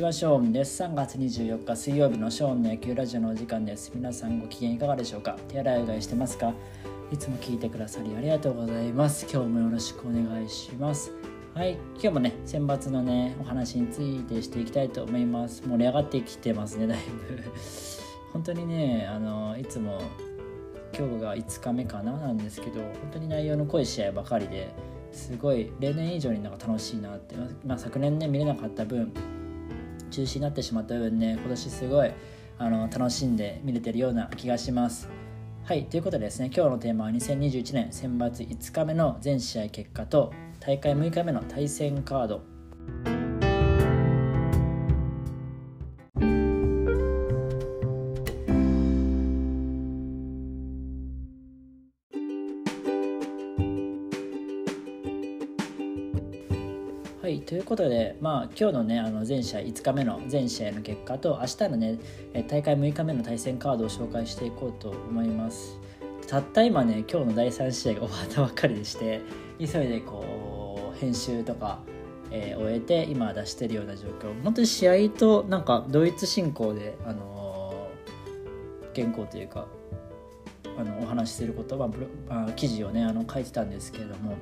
ちはショーンです3月24日水曜日のショーンの野球ラジオのお時間です。皆さんご機嫌いかがでしょうか？手洗いうがいしてますか？いつも聞いてくださりありがとうございます。今日もよろしくお願いします。はい。今日もね選抜のねお話についてしていきたいと思います。盛り上がってきてますねだいぶ。本当にねあのいつも今日が5日目かな？なんですけど本当に内容の濃い試合ばかりですごい例年以上になんか楽しいなって、まあ、昨年ね見れなかった分中止になってしまった分ね今年すごいあの楽しんで見れてるような気がします。はいということでですね今日のテーマは2021年選抜5日目の全試合結果と大会6日目の対戦カード。いということで、まあ、今日のねあの全試合5日目の全試合の結果と明日のね大会6日目の対戦カードを紹介していこうと思います。たった今ね今日の第3試合が終わったばっかりでして急いでこう編集とか、えー、終えて今出してるような状況。本当に試合となんか同一進行で、あのー、原稿というかあのお話しすることはあ記事をねあの書いてたんですけれども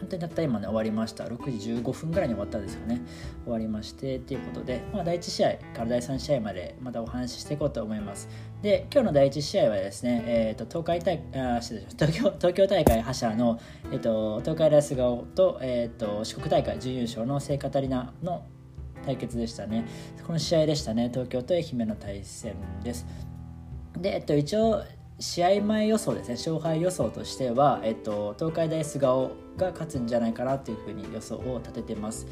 本当にたった今ね終わりました。6時15分ぐらいに終わったんですよね。終わりましてっていうことで、まあ、第1試合から第3試合までまたお話ししていこうと思います。で今日の第1試合はですね、えーと、東海大あ東京東京大会覇者の、えーと、東海大菅生と,、えーと、四国大会準優勝の聖カタリナの対決でしたね。この試合でしたね。東京と愛媛の対戦です。で、えっと、一応試合前予想ですね勝敗予想としては、えっと、東海大菅生が勝つんじゃないかなというふうに予想を立ててます。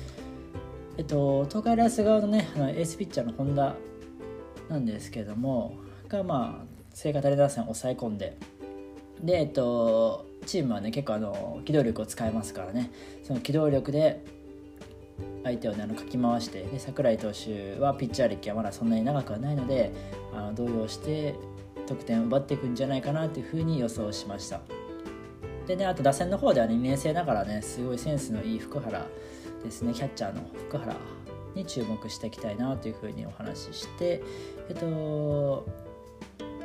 えっと、東海大菅生のねあのエースピッチャーの本田なんですけどもがまあ聖火タレ打線を抑え込んでで、えっと、チームはね結構あの機動力を使えますからねその機動力で相手をねあのかき回してで櫻井投手はピッチャー歴はまだそんなに長くはないのであの動揺して得点を奪っていくんじゃないかなというふうに予想しました。でねあと打線の方では、2年生ながらねすごいセンスのいい福原ですね。キャッチャーの福原に注目していきたいなというふうにお話ししてえっと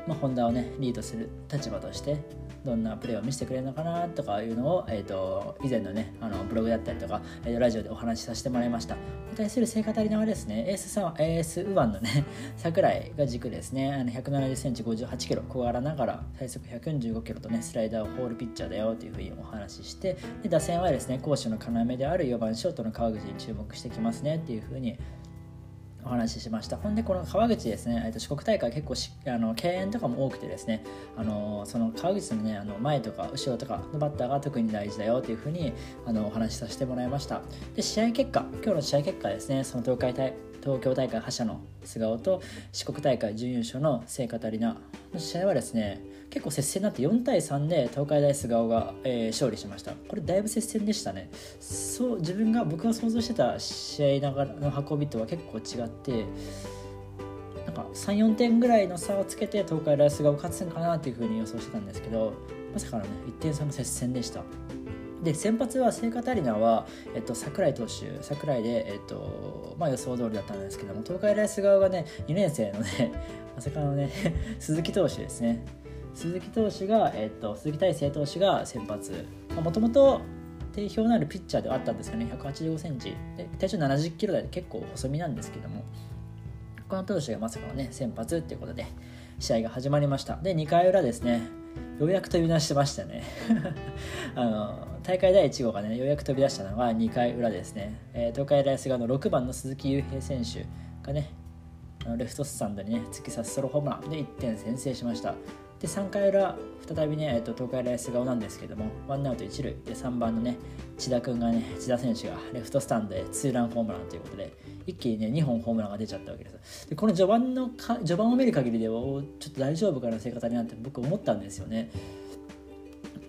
まあ、ホンダをねリードする立場としてどんなプレーを見せてくれるのかなとかいうのを、えーと、以前のねあのブログだったりとか、えー、ラジオでお話しさせてもらいました。対する聖火足りなはですね。エースさんエースウワンのね 櫻井が軸ですね。あの1 7 0センチ5 8キロ小柄ながら最速145キロとねスライダーをホールピッチャーだよというふうにお話ししてで打線はですね攻守の要である4番ショートの川口に注目してきますねっていうふうにお話ししました。ほんでこの川口ですね、えっと、四国大会結構しあの敬遠とかも多くてですね。あのその川口のねあの前とか後ろとかのバッターが特に大事だよというふうにあのお話しさせてもらいました。で試合結果今日の試合結果ですね。その東海大東京大会覇者の菅生と四国大会準優勝の聖カタリナの試合はですね結構接戦になって4対3で東海大菅生が、えー、勝利しました。これだいぶ接戦でしたね。そう自分が僕が想像してた試合の運びとは結構違ってなんか34点ぐらいの差をつけて東海大菅生勝つんかなっていうふうに予想してたんですけどまさかのね1点差の接戦でした。で先発は聖火タリナは、えっと、櫻井投手櫻井で、えっとまあ、予想通りだったんですけども東海大菅生がね2年生のねまさかのね 鈴木投手ですね。鈴木投手が、えっと、鈴木大成投手が先発。もともと定評のあるピッチャーではあったんですよね1 8 5センチ。で体重7 0キロ台で結構細身なんですけどもこの投手がまさかのね先発っていうことで試合が始まりました。で2回裏ですね。ようやく飛び出してましたね。あの大会第1号がねようやく飛び出したのが2回裏ですね、えー、東海大菅の6番の鈴木悠平選手がねレフトスタンドにね突き刺すソロホームランで1点先制しました。で3回裏再びね、えー、と東海大菅生なんですけどもワンアウト1塁で3番のね千田君がね千田選手がレフトスタンドでツーランホームランということで一気にね2本ホームランが出ちゃったわけです。でこの序盤のか序盤を見る限りではちょっと大丈夫かな生活になって僕思ったんですよね。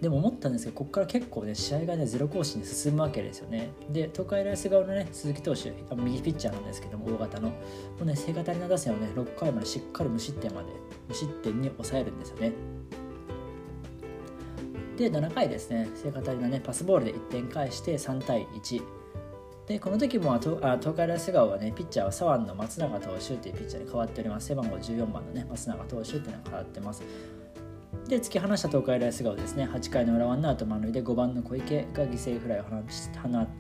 でも思ったんですけどここから結構ね試合がねゼロ更新に進むわけですよね。で東海大菅生のね鈴木投手右ピッチャーなんですけども大型の。もうね聖火谷の打線をね。6回までしっかり無失点まで無失点に抑えるんですよね。で7回ですね。聖火谷のね。パスボールで1点返して3対1でこの時も東あ東海大菅生はねピッチャーは左腕の松永投手っていうピッチャーに変わっております。背番号14番のね松永投手っていうのが変わってます。で突き放した東海大菅生ですね。8回の裏ワンアウト満塁で5番の小池が犠牲フライを放っ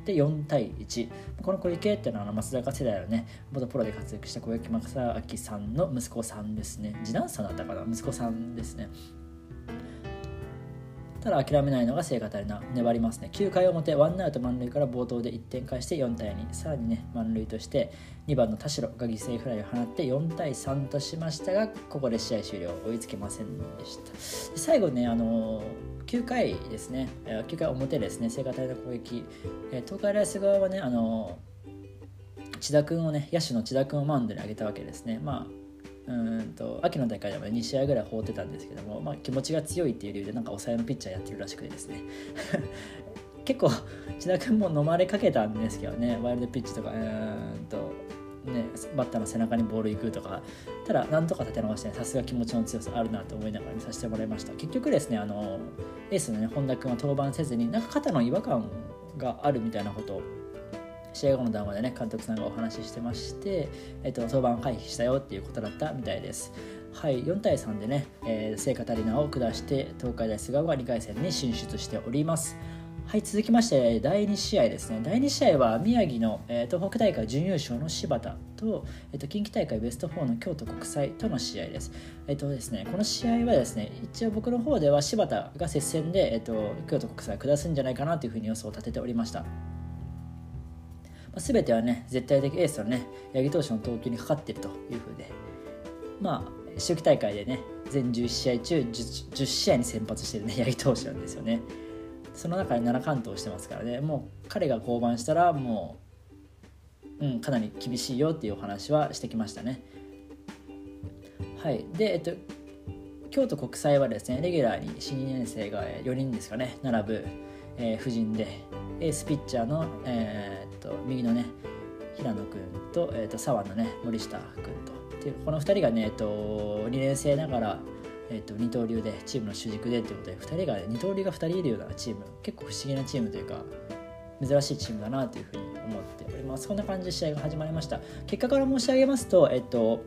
て4対1この小池っていうのは松坂世代のね元プロで活躍した小池正明さんの息子さんですね。次男さんだったかな？息子さんですね。ただ諦めないのが聖火タリナ粘りますね。9回表ワンアウト満塁から冒頭で1点返して4対2さらにね満塁として2番の田代が犠牲フライを放って4対3としましたがここで試合終了。追いつけませんでした。最後ねあの9回ですね。9回表ですね。聖火隊の攻撃。東海大菅側はねあの千田君をね野手の千田君をマウンドに上げたわけですね。まあうんと秋の大会でも2試合ぐらい放ってたんですけども、まあ、気持ちが強いっていう理由でなんか抑えのピッチャーやってるらしくてですね。結構千田君も飲まれかけたんですけどねワイルドピッチとかうんとね、バッターの背中にボール行くとかただなんとか立て直してさすが気持ちの強さあるなと思いながら見させてもらいました。結局ですねあのエースのね本田君は登板せずになんか肩の違和感があるみたいなことを試合後の談話でね監督さんがお話ししてまして、えっと、登板回避したよっていうことだったみたいです。はい4対3でね、えー、聖火タリナを下して東海大菅生が2回戦に進出しております。はい続きまして第2試合ですね。第2試合は宮城の、えー、東北大会準優勝の柴田と,、えーと、近畿大会ベスト4の京都国際との試合です。えっ、ー、とですねこの試合はですね一応僕の方では柴田が接戦で、えーと京都国際を下すんじゃないかなというふうに予想を立てておりました。まあ、全てはね絶対的エースのね八木投手の投球にかかっているというふうでまあ秋季大会でね全11試合中 10, 10試合に先発してるね 八木投手なんですよね。その中で7完投してますからね。もう彼が降板したらもう、うん、かなり厳しいよっていうお話はしてきましたね。はい。でえっと京都国際はですねレギュラーに新2年生が4人ですかね。並ぶ、えー、布陣でエースピッチャーの、えー、と右のね平野君と,、えー、っと左腕のね森下君と。でこの2人がね、えっと、2年生ながら、えっと、二刀流でチームの主軸でということで2人が、二刀流が2人いるようなチーム。結構不思議なチームというか珍しいチームだなというふうに思っております。こんな感じで試合が始まりました。結果から申し上げますと、えっと、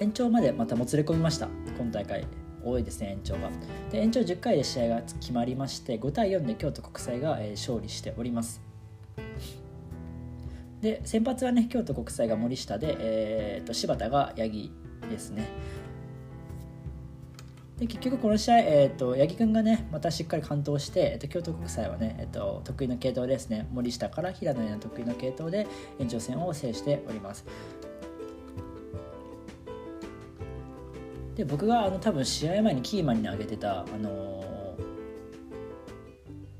延長までまたもつれ込みました。今大会多いですね延長が。で延長10回で試合が決まりまして5対4で京都国際が、え勝利しております。で先発はね京都国際が森下で、えーと、柴田が八木ですね。で結局この試合、えーと、八木君がねまたしっかり完投して、えーと、京都国際はね、えーと、得意の系統ですね森下から平野への得意の系統で延長戦を制しております。で僕があの多分試合前にキーマンに挙げてた、あのー、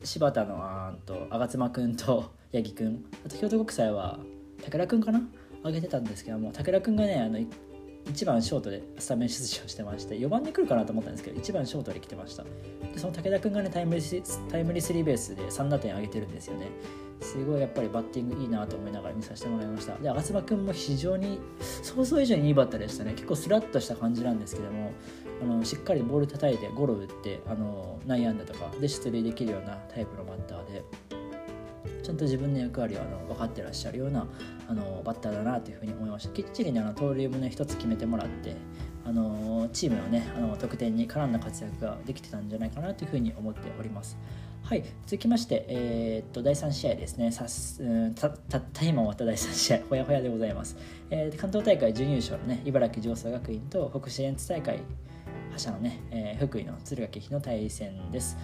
柴田のあんと吾妻君と八木君あと京都国際は武田君かな？挙げてたんですけども武田君がねあの1番ショートでスタメン出場してまして4番で来るかなと思ったんですけど1番ショートで来てました。でその武田君がねタイムリータイムリースリーベースで3打点上げてるんですよね。すごいやっぱりバッティングいいなと思いながら見させてもらいました。で吾妻君も非常に想像以上にいいバッターでしたね。結構スラッとした感じなんですけどもあのしっかりボール叩いてゴロ打ってあの内野安打とかで出塁できるようなタイプのバッターでちゃんと自分の役割をあの分かってらっしゃるようなあのバッターだなというふうに思いました。きっちりねあの盗塁もね一つ決めてもらってあのチームのねあの得点に絡んだ活躍ができてたんじゃないかなというふうに思っております。はい、続きまして、えー、っと第3試合ですね。さす、うん、たたった今終わった第3試合。ほやほやでございます、えー、関東大会準優勝のね茨城上層学院と北市園大会覇者のね、えー、福井の敦賀気比の対戦です。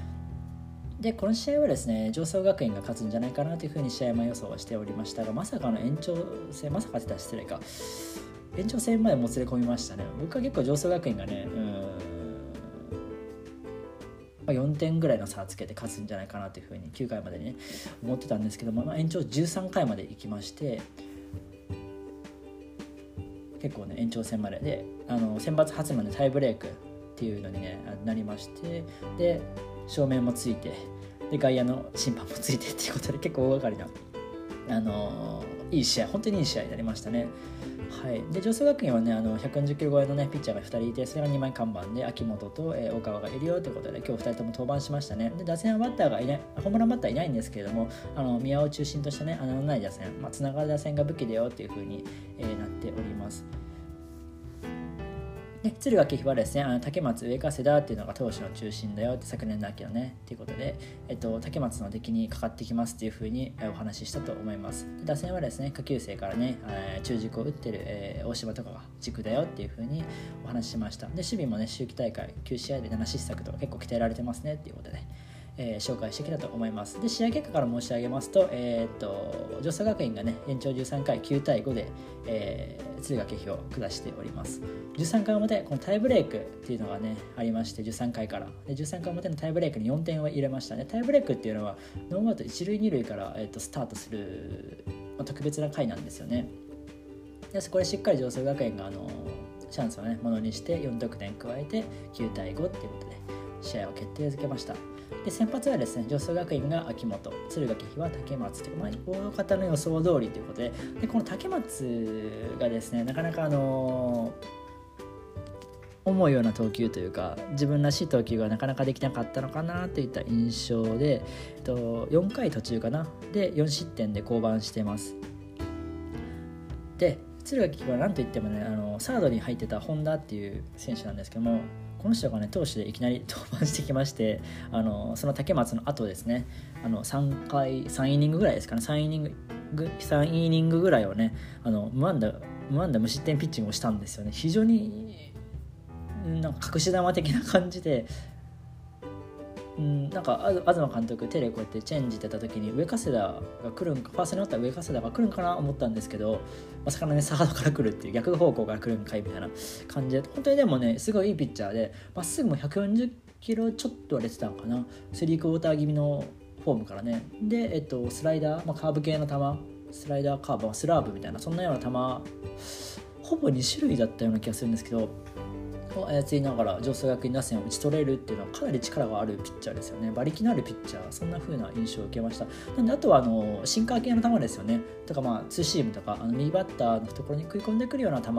でこの試合はですね上層学院が勝つんじゃないかなというふうに試合前予想はしておりましたがまさかの延長戦まさかって言ったら失礼か。延長戦までもつれ込みましたね。僕は結構上層学院がねうんまあ、4点ぐらいの差をつけて勝つんじゃないかなというふうに9回までね思ってたんですけども、まあ、延長13回まで行きまして結構ね延長戦までであの選抜初の、ね、タイブレークっていうのに、ね、なりましてで照明もついてで外野の審判もついてっていうことで結構大掛かりなあのいい試合本当にいい試合になりましたね。はい、で上層学院はねあの140キロ超えの、ね、ピッチャーが2人いてそれが2枚看板で秋元と、えー、大川がいるよということで今日2人とも登板しましたねで打線はバッターがいないホームランバッターいないんですけれどもあの宮尾を中心としたね穴のない打線、まあ、つながる打線が武器だよっていうふうに、えー、なっております。ね、敦賀気比はですねあの竹松上加世田っていうのが投手の中心だよって昨年の秋のねっていうことで、えっと、竹松の出来にかかってきますっていうふうにお話ししたと思います。打線はですね下級生からね、えー、中軸を打ってる、えー、大島とかが軸だよっていうふうにお話ししました。で守備もね秋季大会9試合で7失策とか結構鍛えられてますねっていうことで。えー、紹介してきたと思います。で、試合結果から申し上げますと、えー、っと、女佐学院がね、延長13回9対5で、えー、敦賀気比を下しております。13回表、このタイブレークっていうのがね、ありまして、13回から。で、13回表のタイブレークに4点を入れましたね。タイブレークっていうのは、ノーアウト1塁2塁から、えー、っとスタートする、まあ、特別な回なんですよね。で、そこでしっかり上層学園が、あのチャンスをね、ものにして4得点加えて9対5っていうことで、試合を決定づけました。で先発はですね上層学院が秋元敦賀気比は竹松という、まあ、大方の予想通りということででこの竹松がですねなかなかあの思うような投球というか自分らしい投球がなかなかできなかったのかなといった印象でえっと4回途中かな。で4失点で降板してます。で敦賀気比は何といってもねあのサードに入ってた本田っていう選手なんですけどもこの人がね投手でいきなり登板してきまして あのその竹松の後ですね。あの3回3イニングぐらいですかね。3イニング3イニングぐらいをねあの無安打無安打無失点ピッチングをしたんですよね。非常になんか隠し玉的な感じでうん、なんか東監督手でこうやってチェンジってた時に上加世田が来るんかファーストにおったら上加世田が来るんかなと思ったんですけどまさかのねサードから来るっていう逆方向から来るんかいみたいな感じで。本当にでもねすごいいいピッチャーでまっすぐも140キロちょっとは出てたんかな。スリークォーター気味のフォームからね。で、えっと、スライダー、まあ、カーブ系の球。スライダーカーブスラーブみたいなそんなような球。ほぼ2種類だったような気がするんですけどを操りながら上層学院打線を打ち取れるっていうのはかなり力があるピッチャーですよね。馬力のあるピッチャーそんな風な印象を受けました。なんであとはあのシンカー系の球ですよね。とかまあツーシームとかあの右バッターのところに食い込んでくるような球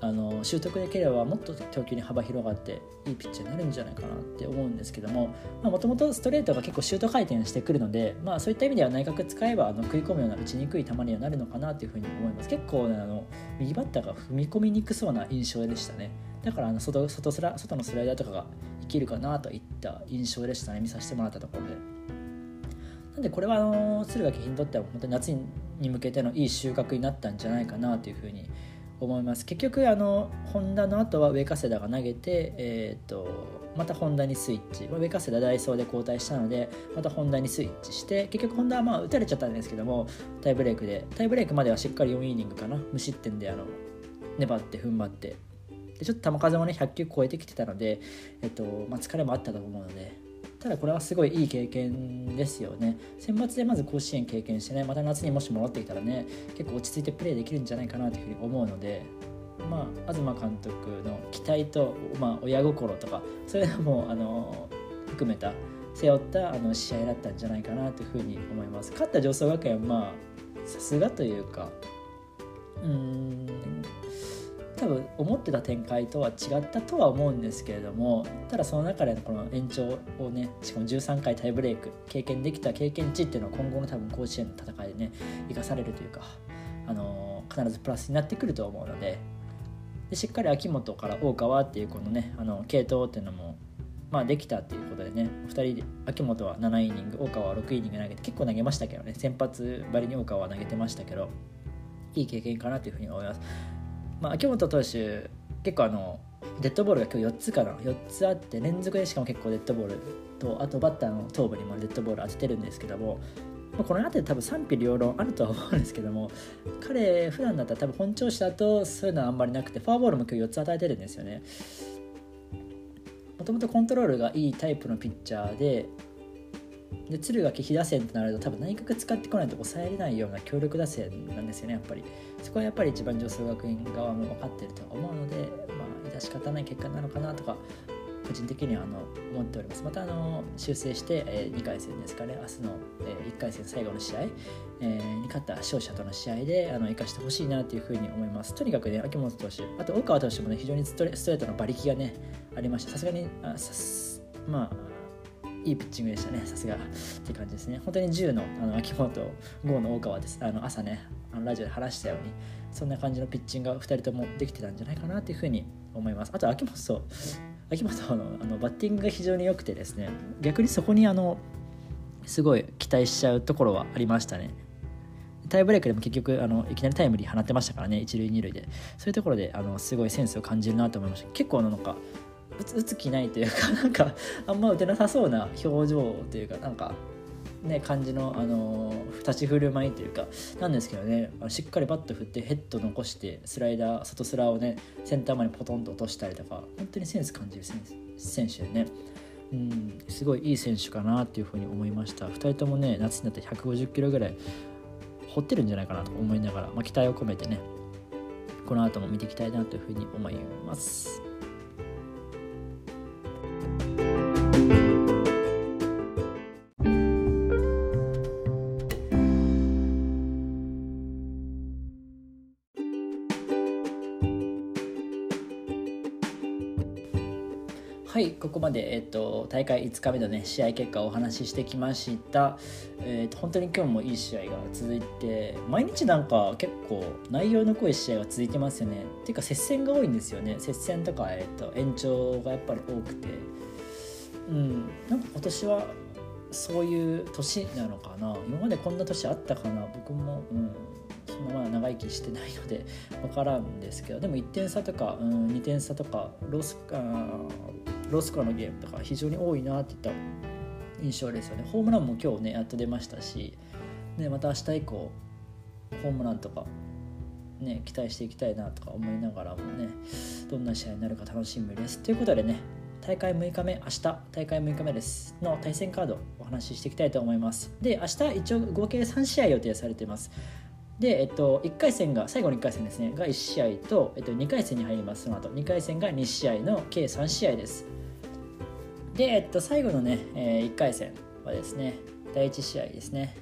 あの習得できればもっと投球に幅広がっていいピッチャーになるんじゃないかなって思うんですけどももともとストレートが結構シュート回転してくるので、まあ、そういった意味では内角使えばあの食い込むような打ちにくい球にはなるのかなというふうに思います。結構、ね、あの右バッターが踏み込みにくそうな印象でしたね。だからあの外外スラ外のスライダーとかが生きるかなといった印象でしたね。見させてもらったところで。なんでこれはあの敦賀気比にとっては本当に夏に向けてのいい収穫になったんじゃないかなというふうに思います。結局あのホンダの後は上加世田が投げて、えーと、またホンダにスイッチ。上加世田ダイソーで交代したのでまたホンダにスイッチして結局ホンダはまあ打たれちゃったんですけどもタイブレークで。タイブレークまではしっかり4イニングかな。無失点であの粘って踏ん張って。でちょっと球数もね100球超えてきてたので、えっとまあ、疲れもあったと思うのでただこれはすごいいい経験ですよね。選抜でまず甲子園経験してねまた夏にもし戻ってきたらね結構落ち着いてプレーできるんじゃないかなというふうに思うのでまあ東監督の期待と、まあ、親心とかそういうのもあの含めた背負ったあの試合だったんじゃないかなというふうに思います。勝った上層学園はまあさすがというかうん多分思ってた展開とは違ったとは思うんですけれどもただその中でのこの延長をねしかも13回タイブレーク経験できた経験値っていうのは今後の多分甲子園の戦いでね生かされるというか、あのー、必ずプラスになってくると思うのででしっかり秋元から大川っていうこのねあの系統っていうのもまあ、できたっていうことでね2人で秋元は7イニング大川は6イニング投げて結構投げましたけどね先発ばりに大川は投げてましたけどいい経験かなというふうに思います。まあ、秋元投手結構あのデッドボールが今日4つかな。4つあって連続でしかも結構デッドボールとあとバッターの頭部にもデッドボール当ててるんですけども、まあ、この辺り多分賛否両論あるとは思うんですけども彼普段だったら多分本調子だとそういうのはあんまりなくてフォアボールも今日4つ与えてるんですよね。もともとコントロールがいいタイプのピッチャーでで敦賀気比打線となると多分内角使ってこないと抑えれないような強力打線なんですよねやっぱり。そこはやっぱり一番女装学院側も分かってると思うのでまあ致し方ない結果なのかなとか個人的にはあの思っております。またあの修正して、えー、2回戦ですかね。明日の、えー、1回戦最後の試合、えー、に勝った勝者との試合であの生かしてほしいなというふうに思います。とにかくね秋元投手あと大川投手もね非常にストレートの馬力がねありましたさすがにあさすまあいいピッチングでしたね、さすがって感じですね。本当に10のあの秋元、5の大川です。あの朝ね、あのラジオで話したように、そんな感じのピッチングが2人ともできてたんじゃないかなというふうに思います。あと、秋元、秋元のあのバッティングが非常に良くてですね、逆にそこにあのすごい期待しちゃうところはありましたね。タイブレークでも結局あのいきなりタイムリー放ってましたからね一塁二塁でそういうところであのすごいセンスを感じるなと思いました結構なんか打つ打つ気ないというか なんかあんま打てなさそうな表情というかなんかね感じの、あの立ち振る舞いというかなんですけどねしっかりバット振ってヘッド残してスライダー外スラをねセンターまでポトンと落としたりとか本当にセンス感じる選手でねうんすごいいい選手かなっていうふうに思いました2人ともね夏になって150キロぐらい掘ってるんじゃないかなと思いながら、まあ、期待を込めてねこの後も見ていきたいなというふうに思います。で、えっと、大会5日目の、ね、試合結果をお話ししてきました、えっと、本当に今日もいい試合が続いて毎日なんか結構内容の濃い試合が続いてますよね。っていうか接戦が多いんですよね。接戦とか、えっと、延長がやっぱり多くて。うん。なんか今年はそういう年なのかな。今までこんな年あったかな。僕も、うん、そんなまだ長生きしてないので分からんですけど。でも1点差とか、うん、2点差とかロスあロスコアのゲームとか非常に多いなっていった印象ですよね。ホームランも今日ねやっと出ましたし、ね、また明日以降ホームランとかね期待していきたいなとか思いながらもねどんな試合になるか楽しみです。ということでね大会6日目明日大会6日目です。の対戦カードお話ししていきたいと思います。で明日一応合計3試合予定されています。で、えっと、1回戦が最後の1回戦ですね。が1試合と、えっと、2回戦に入りますその後。2回戦が2試合の計3試合です。で、えっと、最後のね、えー、1回戦はですね第1試合ですね。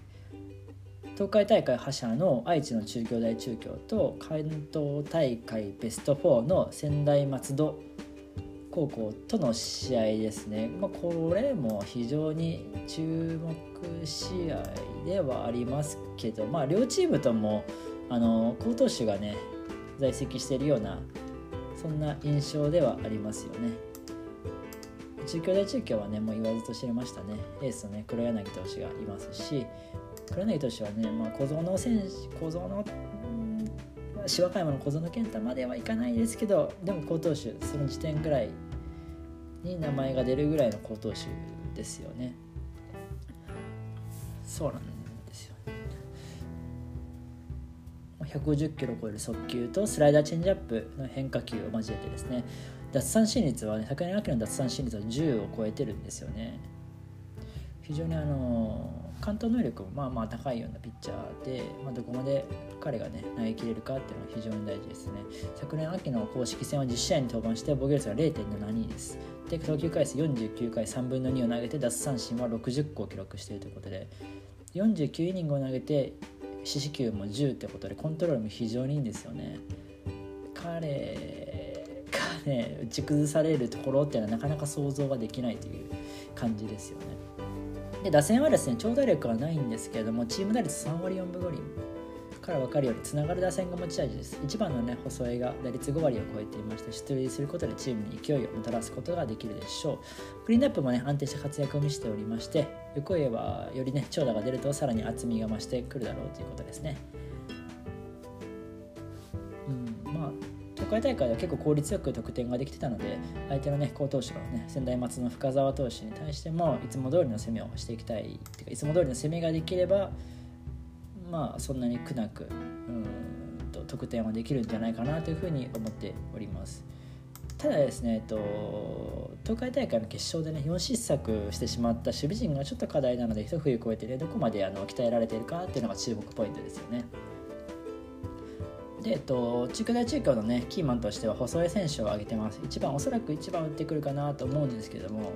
東海大会覇者の愛知の中京大中京と関東大会ベスト4の仙台松戸高校との試合ですね、まあ、これも非常に注目試合ではありますけど、まあ、両チームともあの好投手がね在籍しているようなそんな印象ではありますよね。中京大中京はねもう言わずと知れましたねエースのね黒柳投手がいますし黒柳投手はね、まあ、小僧の選手小僧の芝海山の小園健太まではいかないですけどでも好投手その時点ぐらいに名前が出るぐらいの好投手ですよね。そうなんですよ150キロ超える速球とスライダーチェンジアップの変化球を交えてですね。奪三振率はね昨年秋の奪三振率は10を超えてるんですよね。非常にあの関東能力もまあまあ高いようなピッチャーで、まあ、どこまで彼がね投げ切れるかっていうのは非常に大事ですね。昨年秋の公式戦は10試合に登板して防御率が0.72です。で投球回数49回3分の2を投げて奪三振は60個を記録しているということで49イニングを投げて四死球も10ってことでコントロールも非常にいいんですよね。彼がね打ち崩されるところっていうのはなかなか想像ができないという感じですよね。で打線はですね長打力はないんですけれどもチーム打率3割4分5厘から分かるようにつながる打線が持ち味です。1番のね細江が打率5割を超えていまして出塁することでチームに勢いをもたらすことができるでしょう。クリーンナップもね安定した活躍を見せておりまして横江はよりね長打が出るとさらに厚みが増してくるだろうということですね。東海大会では結構効率よく得点ができてたので相手のね好投手のね専大松の深沢投手に対してもいつも通りの攻めをしていきたいっていうかいつも通りの攻めができればまあそんなに苦なくうんと得点はできるんじゃないかなというふうに思っております。ただですね、えっと、東海大会の決勝でね4失策してしまった守備陣がちょっと課題なので一冬越えてねどこまであの鍛えられているかっていうのが注目ポイントですよね。で、えっと、中華大中京のねキーマンとしては細江選手を挙げてます。一番おそらく一番打ってくるかなと思うんですけども。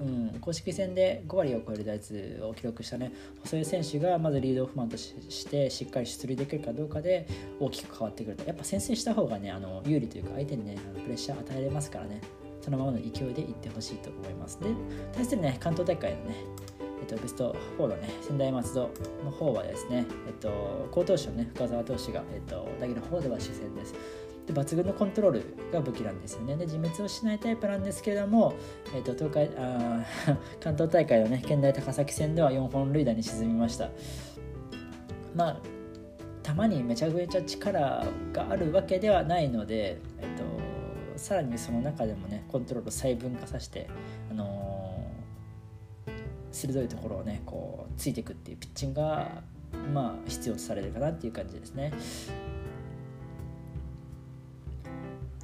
うん、公式戦で5割を超える打率を記録したね細井選手がまずリードオフマンとしてしっかり出塁できるかどうかで大きく変わってくると。やっぱ先制した方がねあの有利というか相手にねプレッシャー与えれますからね。そのままの勢いでいってほしいと思います。で対するね関東大会のねえっと、ベスト4のね、仙台松戸の方はですね、えっと、好投手のね、深澤投手が、えっと、打撃の方では主戦です。で抜群のコントロールが武器なんですよねで自滅をしないタイプなんですけれども、えーと、東海あ 関東大会のね県大高崎戦では4本塁打に沈みましたまあ球にめちゃめちゃ力があるわけではないので、えーと、さらにその中でもねコントロールを細分化させて、あの、鋭いところをねこうついていくっていうピッチングがまあ必要とされるかなっていう感じですね。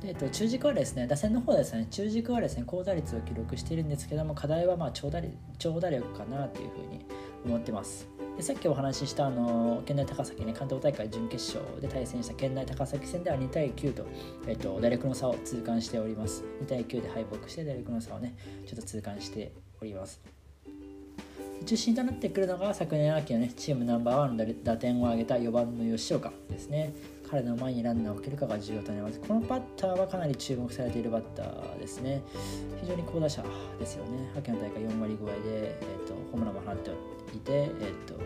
で、えっと、中軸はですね、打線の方ですね、中軸はですね、高打率を記録しているんですけども、課題はまあ長打長打力かなというふうに思ってます。でさっきお話ししたあの県内高崎ね関東大会準決勝で対戦した県内高崎戦では2対9と,、えっと打力の差を痛感しております2対9で敗北して打力の差をねちょっと痛感しております中心となってくるのが昨年秋のねチームナンバーワンの打点を挙げた4番の吉岡ですね。彼の前にランナーを置けるかが重要となります。このバッターはかなり注目されているバッターですね。非常に好打者ですよね。秋の大会4割超えで、えーと、ホームランも放っていて、えーと、と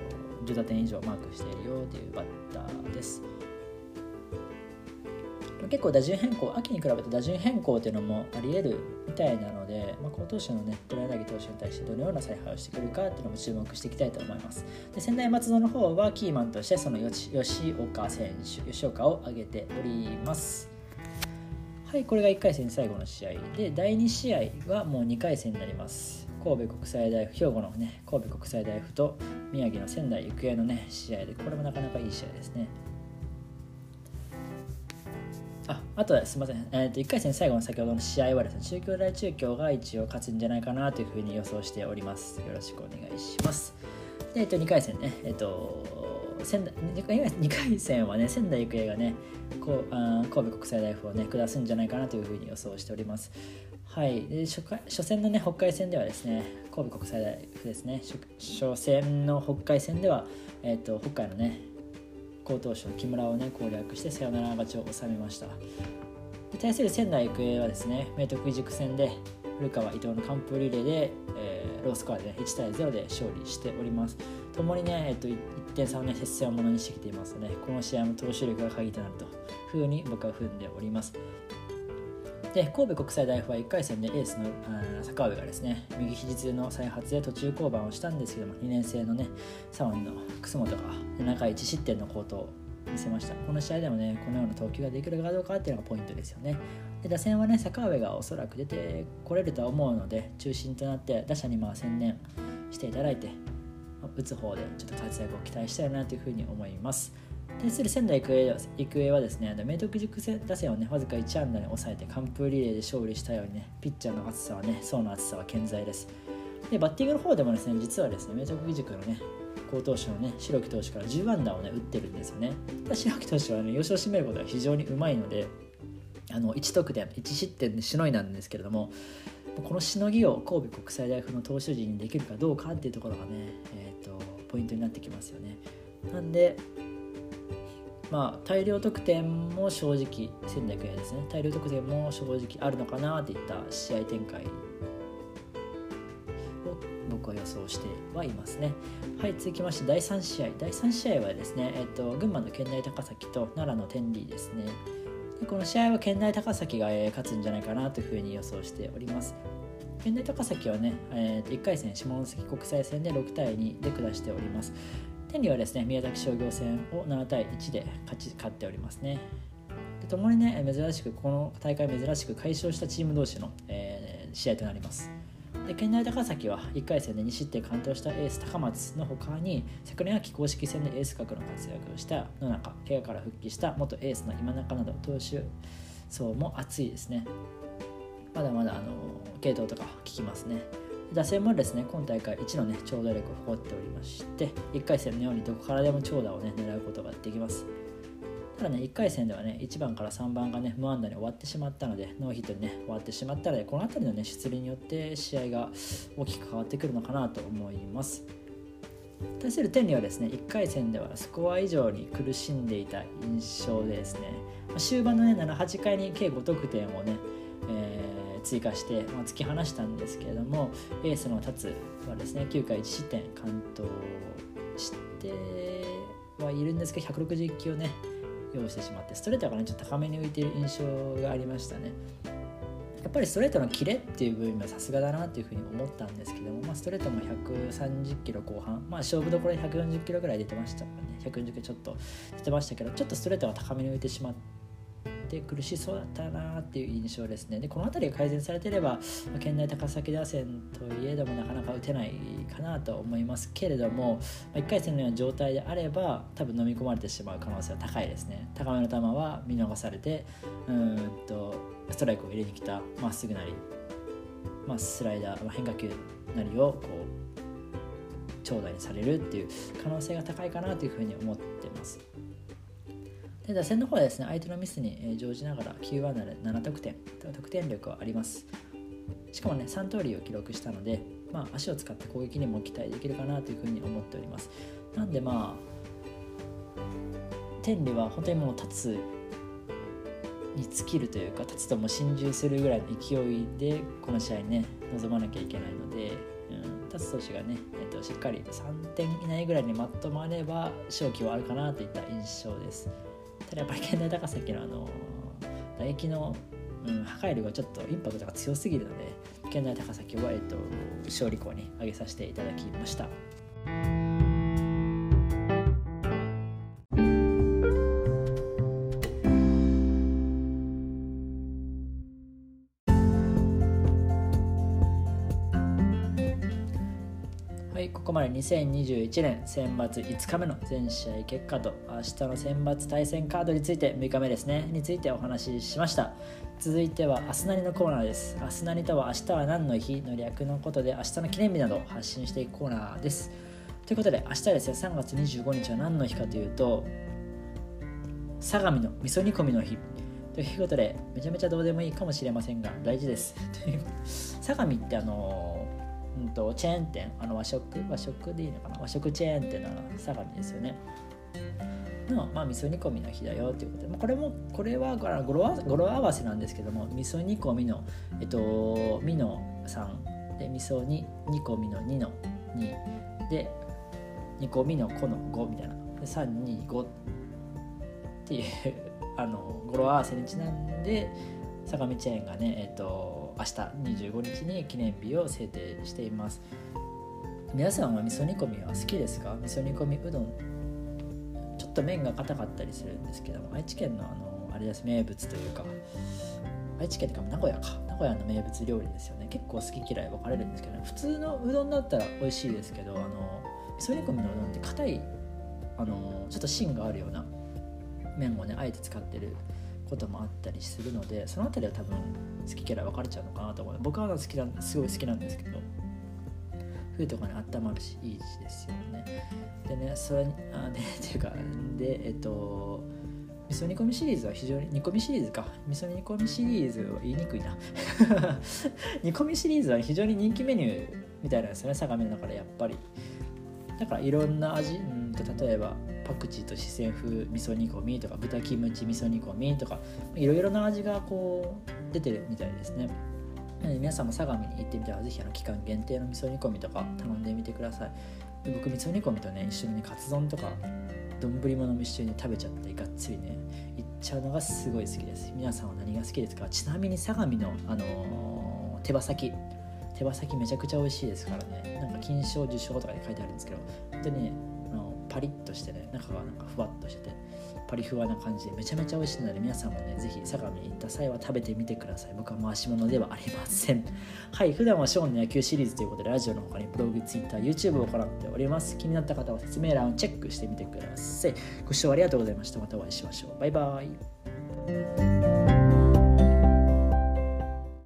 10打点以上マークしているよというバッターです。結構打順変更秋に比べて打順変更というのもありえるみたいなので、まあ、この投手のね黒柳投手に対してどのような采配をしてくるかっていうのも注目していきたいと思います。で仙台松戸の方はキーマンとしてその吉岡選手吉岡を挙げております。はいこれが1回戦最後の試合で第2試合はもう2回戦になります。神戸国際大付兵庫のね神戸国際大付と宮城の仙台育英のね試合でこれもなかなかいい試合ですね。ああとすみません、えーと、1回戦最後の先ほどの試合はですね中京大中京が一応勝つんじゃないかなというふうに予想しております。よろしくお願いします。で、えっ、と、2回戦ね。えっ、と仙台2回戦はね仙台育英がねこうあ神戸国際大付をね下すんじゃないかなというふうに予想しております。はい。で初初戦のね北海戦ではですね神戸国際大付ですね。初戦の北海戦では、えっ、と北海のね好投手の木村をね攻略してサヨナラ勝ちを収めました。対する仙台育英はですね明徳義塾戦で古川伊藤の完封リレーで、えー、ロースコアで、ね、1対0で勝利しております。ともにね、えっと、1点差をね接戦をものにしてきていますのでこの試合も投手力が鍵となるというふうに僕は踏んでおります。で神戸国際大付は1回戦でエースの坂上がですね右肘痛の再発で途中降板をしたんですけども2年生のね左腕の楠本が7回1失点の好投を見せました。この試合でもねこのような投球ができるかどうかっていうのがポイントですよね。で打線はね坂上がおそらく出てこれるとは思うので中心となって打者にまあ専念していただいて打つ方でちょっと活躍を期待したいなというふうに思います。対する仙台育英育英はですね明徳塾打線をねわずか1安打に抑えて完封リレーで勝利したようにねピッチャーの厚さはね層の厚さは健在です。でバッティングの方でもですね実はですね明徳塾のね好投手のね白木投手から10安打をね打ってるんですよね。ただ白木投手はね要所を締めることが非常にうまいのであの1得点1失点でしのいなんですけれどもこのしのぎを神戸国際大学の投手陣にできるかどうかっていうところがね、えーとポイントになってきますよね。なんでまあ、大量得点も正直仙台育英ですね。大量得点も正直あるのかなっていった試合展開を僕は予想してはいますね。はい続きまして第3試合。第3試合はですね、えっと、群馬の県内高崎と奈良の天理ですね。でこの試合は県内高崎が勝つんじゃないかなというふうに予想しております。県内高崎はね、えー、1回戦下関国際戦で6対2で下しております。天理はですね宮崎商業戦を7対1で勝ち勝っておりますね。で共にね珍しくこの大会珍しく快勝したチーム同士の、えー、試合となります。で県内高崎は1回戦で2失点完投したエース高松の他に昨年秋公式戦でエース格の活躍をした野中怪我から復帰した元エースの今中など投手層も熱いですね。まだまだあの系統とか聞きますね。打線もですね今大会1の、ね、長打力を誇っておりまして1回戦のようにどこからでも長打を、ね、狙うことができます。ただね1回戦ではね1番から3番がね無安打に終わってしまったのでノーヒットにね終わってしまったのでこの辺りのね出塁によって試合が大きく変わってくるのかなと思います。対する天理はですね1回戦ではスコア以上に苦しんでいた印象でですね。終盤のね78回に計5得点をね、えー、追加して、まあ、突き放したんですけれどもエースの達はですね9回1失点完投してはいるんですけど160球をね用意してしまってストレートがねちょっと高めに浮いている印象がありましたね。やっぱりストレートのキレっていう部分はさすがだなっていうふうに思ったんですけども、まあ、ストレートも130キロ後半、まあ、勝負どころで140キロぐらい出てましたかね。140キロちょっと出てましたけどちょっとストレートが高めに浮いてしまって苦しそうだったなっていう印象ですねでこの辺りが改善されてれば、県内高崎打線といえどもなかなか打てないかなと思いますけれども、1回戦のような状態であれば多分飲み込まれてしまう可能性は高いですね高めの球は見逃されてうんとストライクを入れに来たまっすぐなり、まあ、スライダー、まあ、変化球なりをこう長打にされるっていう可能性が高いかなというふうに思ってます。で打線の方はですね相手のミスに乗じながら9安打で7得点得点力はありますしかもね3通りを記録したので、まあ、足を使った攻撃にも期待できるかなというふうに思っておりますなんでまあ天理は本当にもう立つに尽きるというか立つとも心中するぐらいの勢いでこの試合ね臨まなきゃいけないので、うん、立つ投手がね、えっと、しっかり3点以内ぐらいにまとまれば勝機はあるかなといった印象です。ただやっぱり現代高崎のあの唾液の、うん、破壊力がちょっとインパクトが強すぎるので現代高崎は、えっと、勝利校に挙げさせていただきました。はいここまで2021年選抜5日目の全試合結果と明日の選抜対戦カードについて6日目ですねについてお話ししました。続いては明日なりのコーナーです。明日なりとは明日は何の日の略のことで明日の記念日などを発信していくコーナーです。ということで明日ですね3月25日は何の日かというと相模の味噌煮込みの日。ということでめちゃめちゃどうでもいいかもしれませんが大事です。相模ってあのうんと、チェーン店あの和食和食でいいのかな？和食チェーン店の相模ですよね。の、まあ、味噌煮込みの日だよということで、まあ、これもこれは語呂語呂合わせなんですけども味噌煮込みのえっとみの3で味噌煮煮込みの2の2で煮込みのこの5みたいな。325っていうあの語呂合わせにちなんで相模チェーンがねえっと明日25日に記念日を制定しています。皆さんは味噌煮込みは好きですか？味噌煮込みうどん。ちょっと麺が硬かったりするんですけども愛知県のあのあれです名物というか愛知県とか名古屋か。名古屋の名物料理ですよね。結構好き嫌い分かれるんですけど、ね、普通のうどんだったら美味しいですけどあの味噌煮込みのうどんって硬いあのちょっと芯があるような麺をねあえて使ってることもあったりするのでその辺りは多分好き嫌い分かれちゃうのかなと思う。僕は好きなすごい好きなんですけど冬とかに温まるしいいですよね。でねそれにあで っていうかでえっと味噌煮込みシリーズは非常に煮込みシリーズか。味噌煮込みシリーズは言いにくいな。煮込みシリーズは非常に人気メニューみたいなんですよね相模の中でやっぱり。だからいろんな味うんと例えばパクチーと四川風味噌煮込みとか豚キムチ味噌煮込みとかいろいろな味がこう出てるみたいですね。皆さんも相模に行ってみたらぜひあの期間限定の味噌煮込みとか頼んでみてください。僕味噌煮込みとね一緒にねカツ丼とか丼物も一緒に食べちゃってがっつりねいっちゃうのがすごい好きです。皆さんは何が好きですか？ちなみに相模の、あのー、手羽先。手羽先めちゃくちゃ美味しいですからね。なんか金賞受賞とかで書いてあるんですけど本当にねパリッとしてね中がなんかふわっとしててパリふわな感じでめちゃめちゃ美味しいので皆さんもね是非相模に行った際は食べてみてください。僕は回し物ではありません。はい普段はショーンの野球シリーズということでラジオの他にブログ、ツイッター、YouTube を行っております。気になった方は説明欄をチェックしてみてください。ご視聴ありがとうございました。またお会いしましょう。バイバイ。